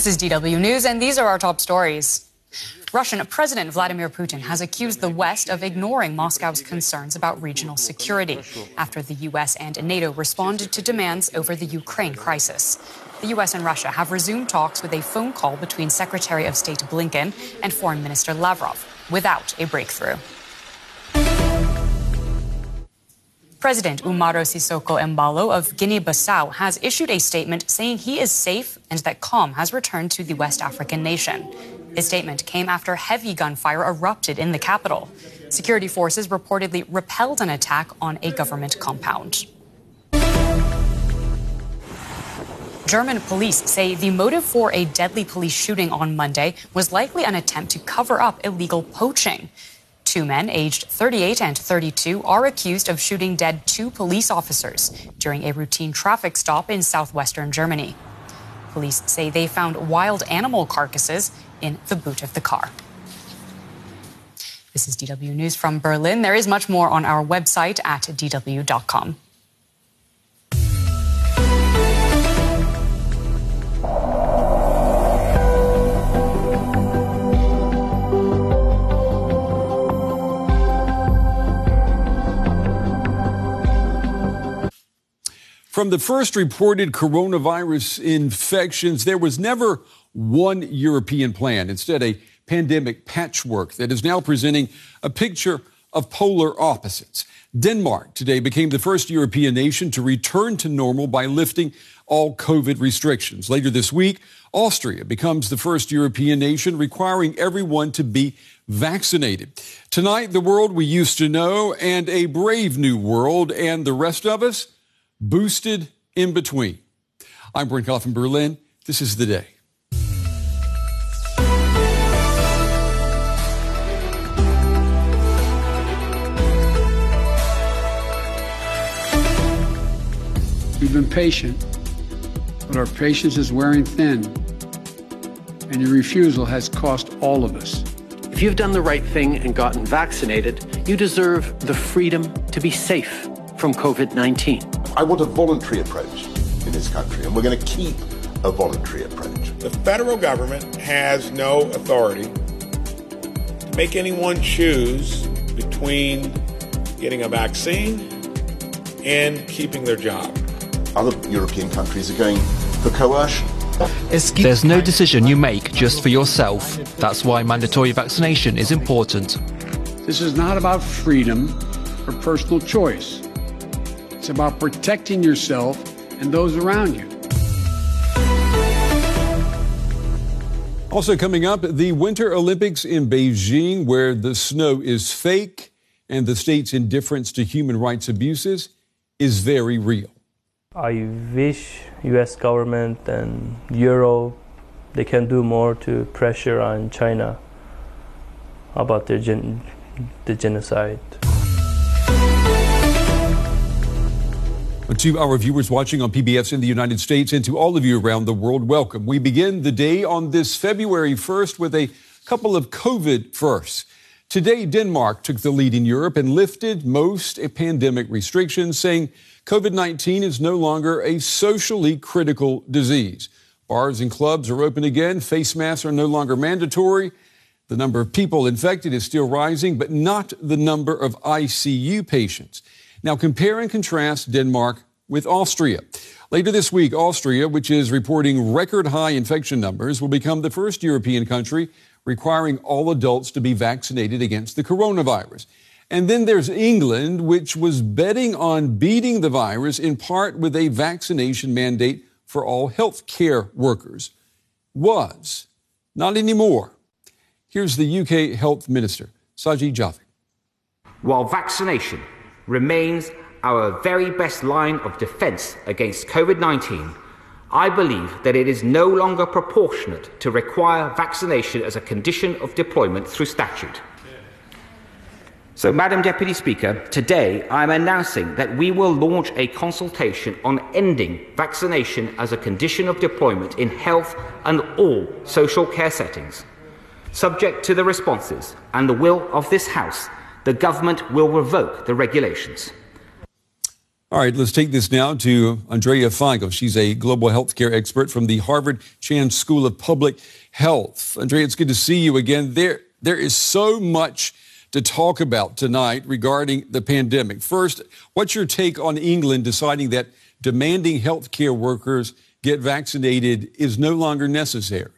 This is DW News, and these are our top stories. Russian President Vladimir Putin has accused the West of ignoring Moscow's concerns about regional security after the U.S. and NATO responded to demands over the Ukraine crisis. The U.S. and Russia have resumed talks with a phone call between Secretary of State Blinken and Foreign Minister Lavrov without a breakthrough. President Umaro Sissoco Embalo of Guinea-Bissau has issued a statement saying he is safe and that calm has returned to the West African nation. His statement came after heavy gunfire erupted in the capital. Security forces reportedly repelled an attack on a government compound. German police say the motive for a deadly police shooting on Monday was likely an attempt to cover up illegal poaching. Two men, aged 38 and 32, are accused of shooting dead two police officers during a routine traffic stop in southwestern Germany. Police say they found wild animal carcasses in the boot of the car. This is DW News from Berlin. There is much more on our website at dw.com. From the first reported coronavirus infections, there was never one European plan. Instead, a pandemic patchwork that is now presenting a picture of polar opposites. Denmark today became the first European nation to return to normal by lifting all COVID restrictions. Later this week, Austria becomes the first European nation requiring everyone to be vaccinated. Tonight, the world we used to know and a brave new world, and the rest of us boosted in between. I'm Brent Goff in Berlin. This is the day. We've been patient, but our patience is wearing thin, and your refusal has cost all of us. If you've done the right thing and gotten vaccinated, you deserve the freedom to be safe from COVID 19. I want a voluntary approach in this country, and we're going to keep a voluntary approach. The federal government has no authority to make anyone choose between getting a vaccine and keeping their job. Other European countries are going for coercion. There's no decision you make just for yourself. That's why mandatory vaccination is important. This is not about freedom or personal choice. It's about protecting yourself and those around you. Also coming up, the Winter Olympics in Beijing, where the snow is fake and the state's indifference to human rights abuses is very real. I wish U.S. government and Europe they can do more to pressure on China about their gen- the genocide. To our viewers watching on PBS in the United States and to all of you around the world, welcome. We begin the day on this February 1st with a couple of COVID firsts. Today, Denmark took the lead in Europe and lifted most pandemic restrictions, saying COVID 19 is no longer a socially critical disease. Bars and clubs are open again, face masks are no longer mandatory. The number of people infected is still rising, but not the number of ICU patients. Now, compare and contrast Denmark with Austria. Later this week, Austria, which is reporting record high infection numbers, will become the first European country requiring all adults to be vaccinated against the coronavirus. And then there's England, which was betting on beating the virus in part with a vaccination mandate for all health care workers. Was. Not anymore. Here's the UK Health Minister, Sajid Javid. While vaccination remains our very best line of defense against COVID 19, I believe that it is no longer proportionate to require vaccination as a condition of deployment through statute. So, Madam Deputy Speaker, today I am announcing that we will launch a consultation on ending vaccination as a condition of deployment in health and all social care settings. Subject to the responses and the will of this House, the government will revoke the regulations. All right, let's take this now to Andrea Feigl. She's a global healthcare expert from the Harvard Chan School of Public Health. Andrea, it's good to see you again. There, there is so much to talk about tonight regarding the pandemic. First, what's your take on England deciding that demanding healthcare workers get vaccinated is no longer necessary?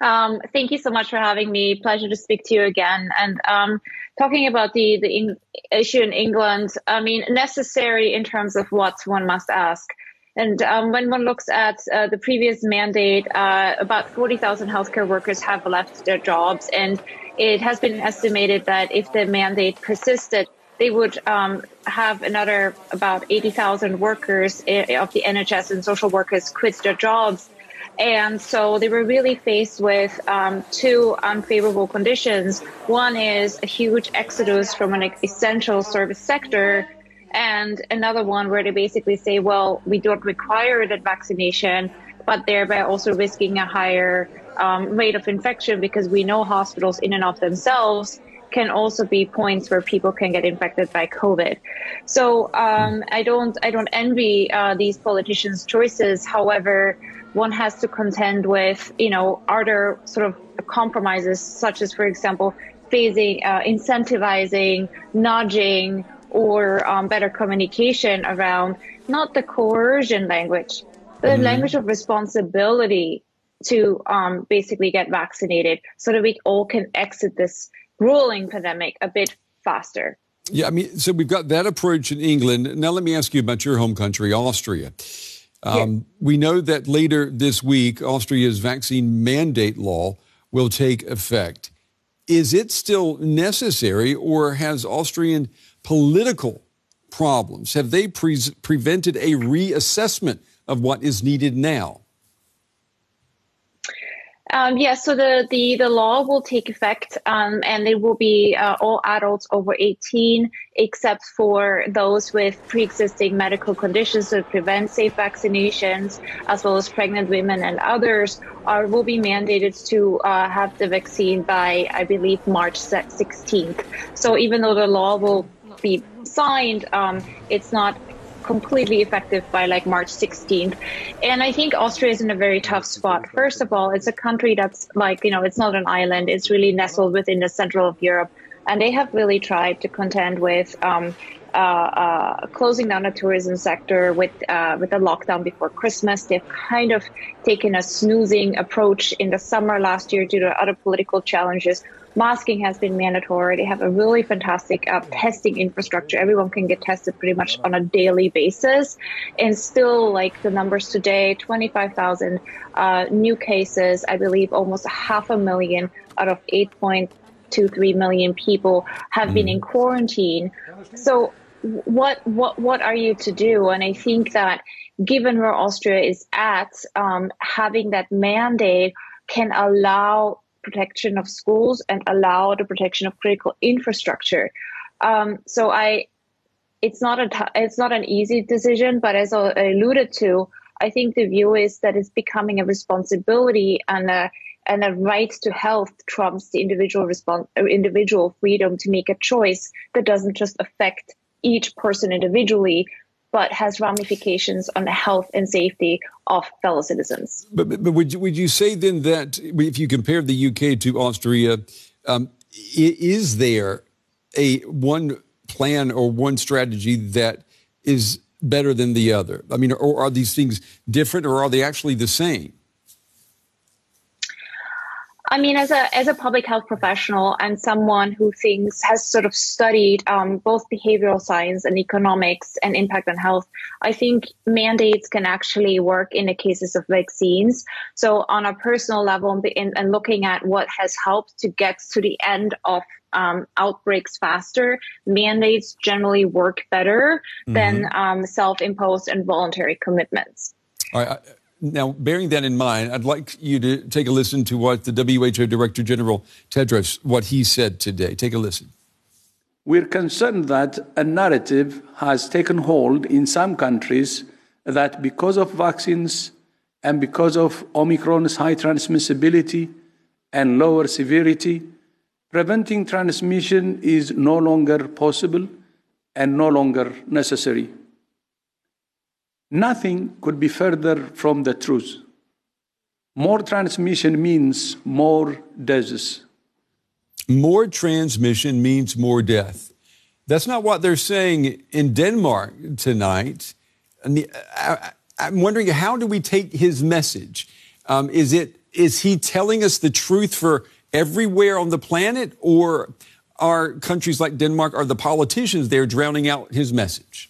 Um, thank you so much for having me. Pleasure to speak to you again. And um, talking about the the in- issue in England, I mean, necessary in terms of what one must ask. And um, when one looks at uh, the previous mandate, uh, about 40,000 healthcare workers have left their jobs. And it has been estimated that if the mandate persisted, they would um, have another about 80,000 workers eh, of the NHS and social workers quit their jobs. And so they were really faced with um, two unfavorable conditions. One is a huge exodus from an essential service sector, and another one where they basically say, well, we don't require that vaccination, but thereby also risking a higher um, rate of infection because we know hospitals in and of themselves can also be points where people can get infected by COVID. So um, I don't I don't envy uh, these politicians' choices. However, one has to contend with, you know, are there sort of compromises, such as, for example, phasing, uh, incentivizing, nudging, or um, better communication around not the coercion language, the mm-hmm. language of responsibility to um, basically get vaccinated so that we all can exit this grueling pandemic a bit faster. Yeah, I mean, so we've got that approach in England. Now, let me ask you about your home country, Austria. Um, We know that later this week, Austria's vaccine mandate law will take effect. Is it still necessary, or has Austrian political problems have they pre- prevented a reassessment of what is needed now? Um, yeah, so the, the, the law will take effect um, and it will be uh, all adults over 18, except for those with pre existing medical conditions that prevent safe vaccinations, as well as pregnant women and others, are, will be mandated to uh, have the vaccine by, I believe, March 16th. So even though the law will be signed, um, it's not completely effective by like March 16th. And I think Austria is in a very tough spot. First of all, it's a country that's like, you know, it's not an island. It's really nestled within the central of Europe. And they have really tried to contend with um, uh, uh, closing down the tourism sector with uh, with the lockdown before Christmas. They've kind of taken a snoozing approach in the summer last year due to other political challenges masking has been mandatory. They have a really fantastic uh, testing infrastructure. Everyone can get tested pretty much on a daily basis. And still, like the numbers today, 25,000 uh, new cases, I believe almost half a million out of 8.23 million people have mm. been in quarantine. So what what what are you to do? And I think that given where Austria is at, um, having that mandate can allow protection of schools and allow the protection of critical infrastructure. Um, so I, it's not a t- it's not an easy decision, but as I alluded to, I think the view is that it's becoming a responsibility and a and a right to health trumps the individual response individual freedom to make a choice that doesn't just affect each person individually, but has ramifications on the health and safety of fellow citizens. But, but, but would, you, would you say then that if you compare the UK to Austria, um, is there a one plan or one strategy that is better than the other? I mean, or are these things different or are they actually the same? I mean, as a as a public health professional and someone who thinks has sort of studied um, both behavioral science and economics and impact on health, I think mandates can actually work in the cases of vaccines. So, on a personal level, and looking at what has helped to get to the end of um, outbreaks faster, mandates generally work better mm-hmm. than um, self-imposed and voluntary commitments. Right. Now, bearing that in mind, I'd like you to take a listen to what the WHO Director General Tedros, what he said today. Take a listen. We're concerned that a narrative has taken hold in some countries that because of vaccines and because of Omicron's high transmissibility and lower severity, preventing transmission is no longer possible and no longer necessary. Nothing could be further from the truth. More transmission means more deaths. More transmission means more death. That's not what they're saying in Denmark tonight. I'm wondering how do we take his message? Um, is it is he telling us the truth for everywhere on the planet, or are countries like Denmark, are the politicians there drowning out his message?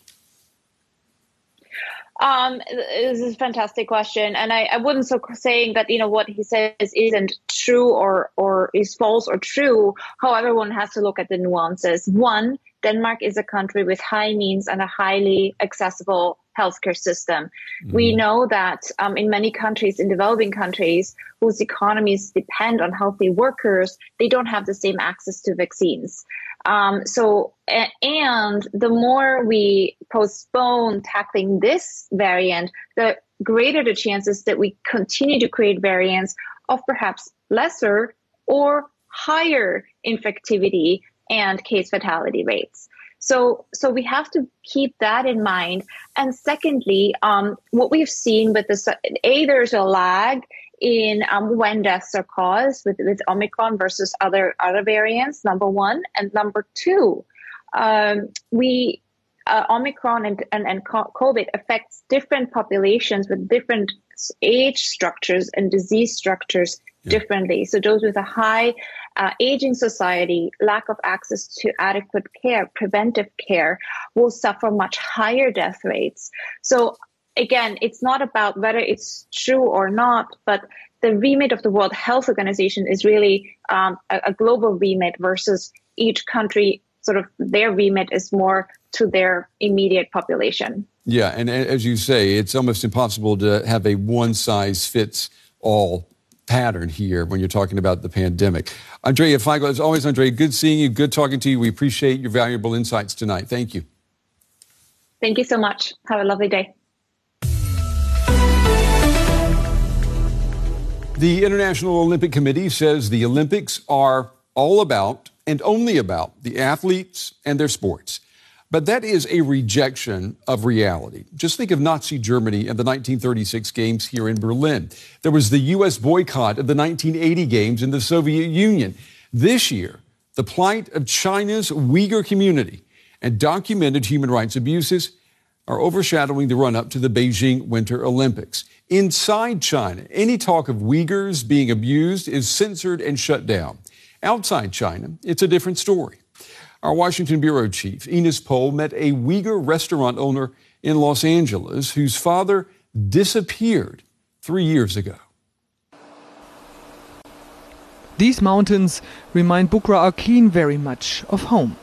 Um, this is a fantastic question, and I, I wouldn't so saying that you know what he says isn't true or or is false or true. However, one has to look at the nuances. One, Denmark is a country with high means and a highly accessible healthcare system. Mm-hmm. We know that um, in many countries, in developing countries whose economies depend on healthy workers, they don't have the same access to vaccines. Um, so, and the more we postpone tackling this variant, the greater the chances that we continue to create variants of perhaps lesser or higher infectivity and case fatality rates. So, so we have to keep that in mind. And secondly, um, what we've seen with this, a there's a lag in um, when deaths are caused with, with Omicron versus other other variants. Number one, and number two, um, we uh, Omicron and, and, and COVID affects different populations with different age structures and disease structures yeah. differently. So those with a high uh, aging society, lack of access to adequate care, preventive care, will suffer much higher death rates. So again, it's not about whether it's true or not, but the remit of the World Health Organization is really um, a, a, global remit versus each country. Sort of their remit is more to their immediate population. Yeah, and as you say, it's almost impossible to have a one size fits all pattern here when you're talking about the pandemic. Andrea Feigl, as always, Andrea, good seeing you, good talking to you. We appreciate your valuable insights tonight. Thank you. Thank you so much. Have a lovely day. The International Olympic Committee says the Olympics are all about and only about the athletes and their sports. But that is a rejection of reality. Just think of Nazi Germany and the 1936 Games here in Berlin. There was the U.S. boycott of the 1980 Games in the Soviet Union. This year, the plight of China's Uyghur community and documented human rights abuses are overshadowing the run up to the Beijing Winter Olympics. Inside China, any talk of Uyghurs being abused is censored and shut down. Outside China, it's a different story. Our Washington bureau chief, Ines Pohl, met a Uyghur restaurant owner in Los Angeles whose father disappeared three years ago. These mountains remind Bughra Arkin very much of home.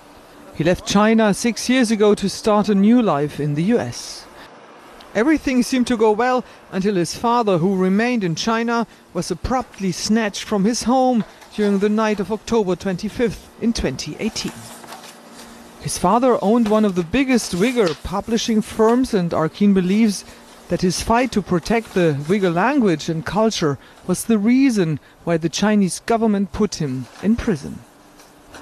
He left China six years ago to start a new life in the US. Everything seemed to go well until his father, who remained in China, was abruptly snatched from his home during the night of October 25th in 2018. His father owned one of the biggest Uyghur publishing firms, and Arkin believes that his fight to protect the Uyghur language and culture was the reason why the Chinese government put him in prison.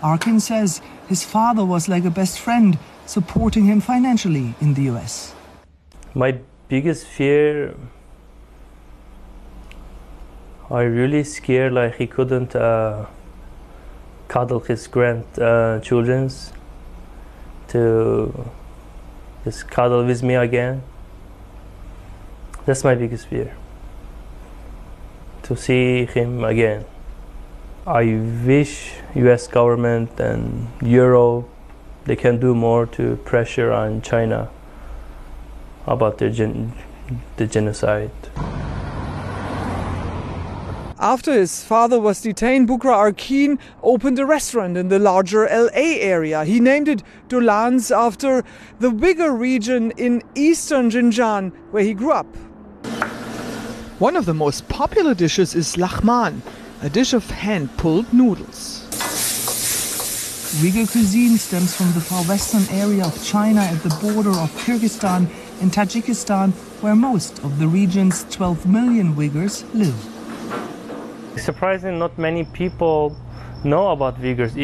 Arkin says his father was like a best friend, supporting him financially in the US. My biggest fear, I really scared like he couldn't uh, cuddle his grandchildren uh, to just cuddle with me again. That's my biggest fear. To see him again. I wish US government and Europe they can do more to pressure on China about the, gen- the genocide. After his father was detained, Bughra Arkin opened a restaurant in the larger LA area. He named it Dolans after the Uyghur region in eastern Xinjiang where he grew up. One of the most popular dishes is laghman, a dish of hand-pulled noodles. Uyghur cuisine stems from the far western area of China at the border of Kyrgyzstan in Tajikistan, where most of the region's 12 million Uyghurs live. Surprisingly, not many people know about Uyghurs.